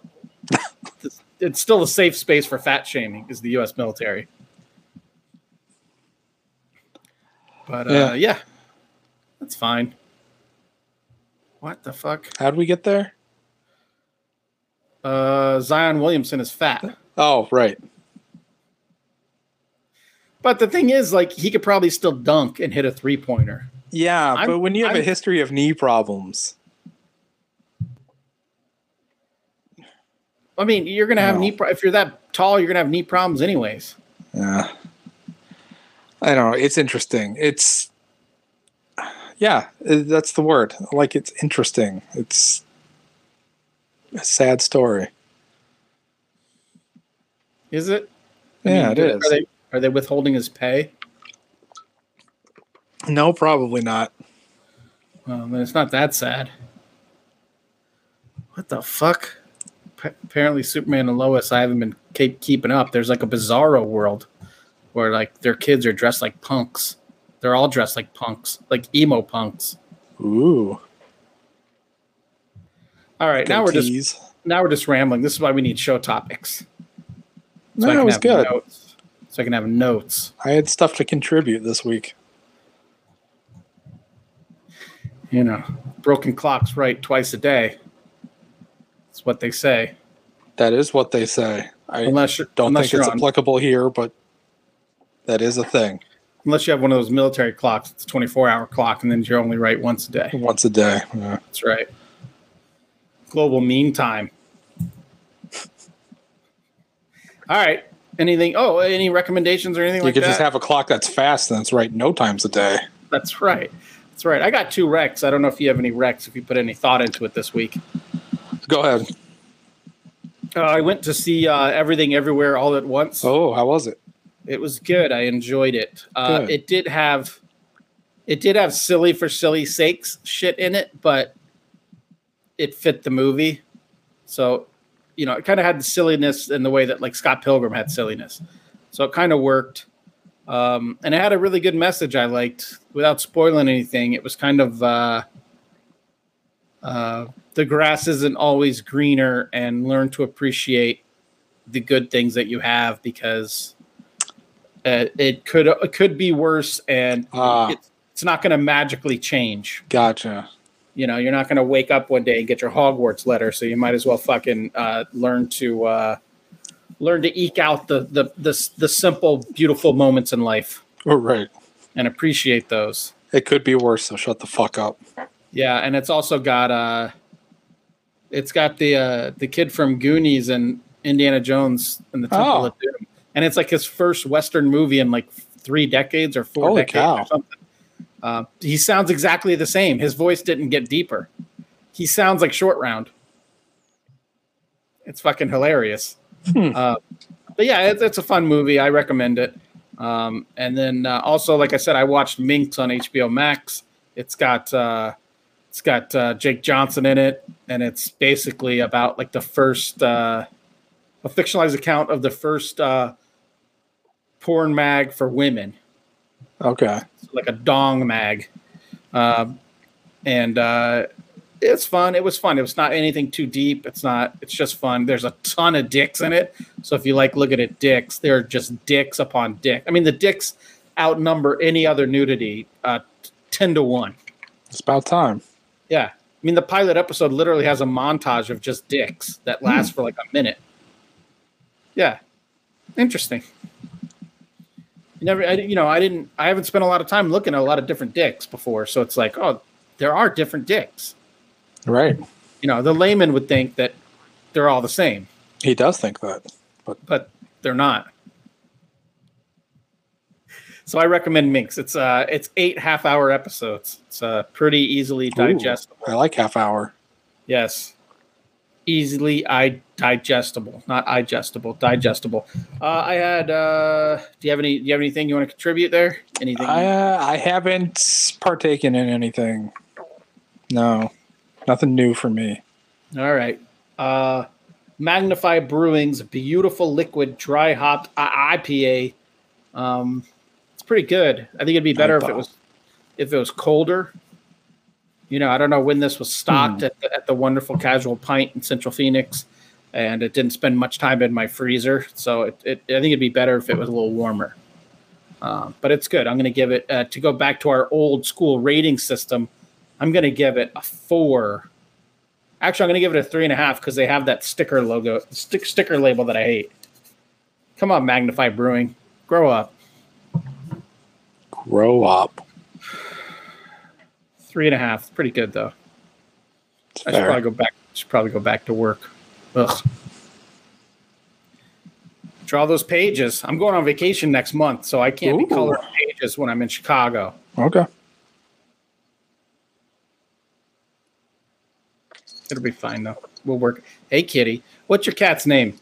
it's, still a safe space for fat shaming is the U.S. military. But uh, Yeah. yeah. that's fine. What the fuck? How'd we get there? Uh, Zion Williamson is fat, Oh, right. but the thing is, like, he could probably still dunk and hit a three pointer. Yeah, I'm- but when you have a I'm- history of knee problems, I mean, you're gonna have No. knee. Pro- if you're that tall, you're gonna have knee problems anyways. yeah. I don't know. It's interesting. It's yeah, uh, that's the word. Like it's interesting. It's a sad story. Is it? I Yeah, mean, it is. Are they are they withholding his pay? No, probably not. Well, then it's not that sad. What the fuck? Pa- apparently, Superman and Lois. I haven't been keep, keeping up. There's like a bizarro world where like their kids are dressed like punks. They're all dressed like punks, like emo punks. Ooh. All right, now we're just now we're just rambling. This is why we need show topics. So No, it was good. notes. So I can have notes. I had stuff to contribute this week. You know, broken clocks right twice a day. That's what they say. That is what they say. I Unless you're don't unless think it's on, applicable here, but that is a thing. unless you have one of those military clocks. It's a 24 hour clock, and then you're only right once a day. Once a day. Yeah. That's right. Global mean time. All right. Anything? Oh, any recommendations or anything You like that? You could just have a clock that's fast and it's right no times a day. That's right. That's right. I got two recs. I don't know if you have any recs. If you put any thought into it this week. Go ahead. Uh, I went to see uh, Everything Everywhere All at Once. Oh, how was it? It was good. I enjoyed it. Uh, it did have, it did have silly for silly sakes shit in it, but it fit the movie. So, you know, it kind of had the silliness in the way that like Scott Pilgrim had silliness. So it kind of worked. Um, and it had a really good message I liked without spoiling anything. It was kind of uh, uh, the grass isn't always greener and learn to appreciate the good things that you have because uh, it could it could be worse and Ah. it's, it's not going to magically change. Gotcha. You know, you're not going to wake up one day and get your Hogwarts letter, so you might as well fucking uh, learn to uh, learn to eke out the, the the the simple, beautiful moments in life Oh, right. and appreciate those. It could be worse, so shut the fuck up. Yeah, and it's also got uh, it's got the uh, the kid from Goonies and Indiana Jones and the Temple Oh. of Doom, and it's like his first Western movie in like three decades or four Holy decades cow. or something. Uh, he sounds exactly the same. His voice didn't get deeper. He sounds like Short Round. It's fucking hilarious. Hmm. Uh, but yeah, it's, it's a fun movie. I recommend it. Um, and then uh, also, like I said, I watched Minx on HBO Max. It's got uh, it's got uh, Jake Johnson in it, and it's basically about like the first uh, a fictionalized account of the first uh, porn mag for women Okay. like a dong mag. Um, and uh, it's fun. It was fun. It was not anything too deep. It's not, it's just fun. There's a ton of dicks in it. So if you like looking at dicks, they're just dicks upon dick. I mean, the dicks outnumber any other nudity uh, 10 to 1. It's about time. Yeah. I mean, the pilot episode literally has a montage of just dicks that lasts for like a minute. Yeah. Interesting. You never, I, you know, I didn't, I haven't spent a lot of time looking at a lot of different dicks before. So it's like, oh, there are different dicks. Right. You know, the layman would think that they're all the same, He does think that. but but they're not. So I recommend Minx. It's uh, it's eight half hour episodes. It's uh, pretty easily digestible. I like half hour. Yes. Easily I digestible, not digestible, digestible. Uh, I had uh do you have any do you have anything you want to contribute there? Anything I uh, I haven't partaken in anything. No, nothing new for me. all right. Uh Magnify Brewing's beautiful liquid dry hopped IPA. Um it's pretty good. I think it'd be better if it was if it was colder. You know, I don't know when this was stocked at, the, at the wonderful casual pint in Central Phoenix, and it didn't spend much time in my freezer. So it, it, I think it'd be better if it was a little warmer. Um, but it's good. I'm going to give it uh, to go back to our old school rating system. I'm going to give it a four. Actually, I'm going to give it a three and a half because they have that sticker logo, stick, sticker label that I hate. Come on, Magnify Brewing, grow up. Grow up. Three and a half, pretty good though. It's I should fair. probably go back. Should probably go back to work. Ugh. Draw those pages. I'm going on vacation next month, so I can't be Ooh. coloring pages when I'm in Chicago. Okay. It'll be fine though. We'll work. Hey, kitty, what's your cat's name?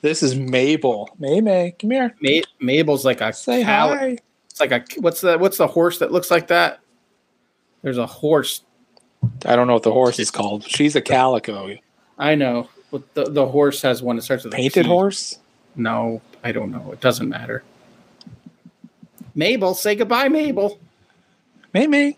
This is Mabel. May May, come here. Ma- Mabel's like a Say cow- hi. It's like a what's the what's the horse that looks like that? There's a horse. I don't know what the horse is called. She's a calico. I know. But the the horse has one that starts with Painted P. horse? No, I don't know. It doesn't matter. Mabel, say goodbye, Mabel. May May.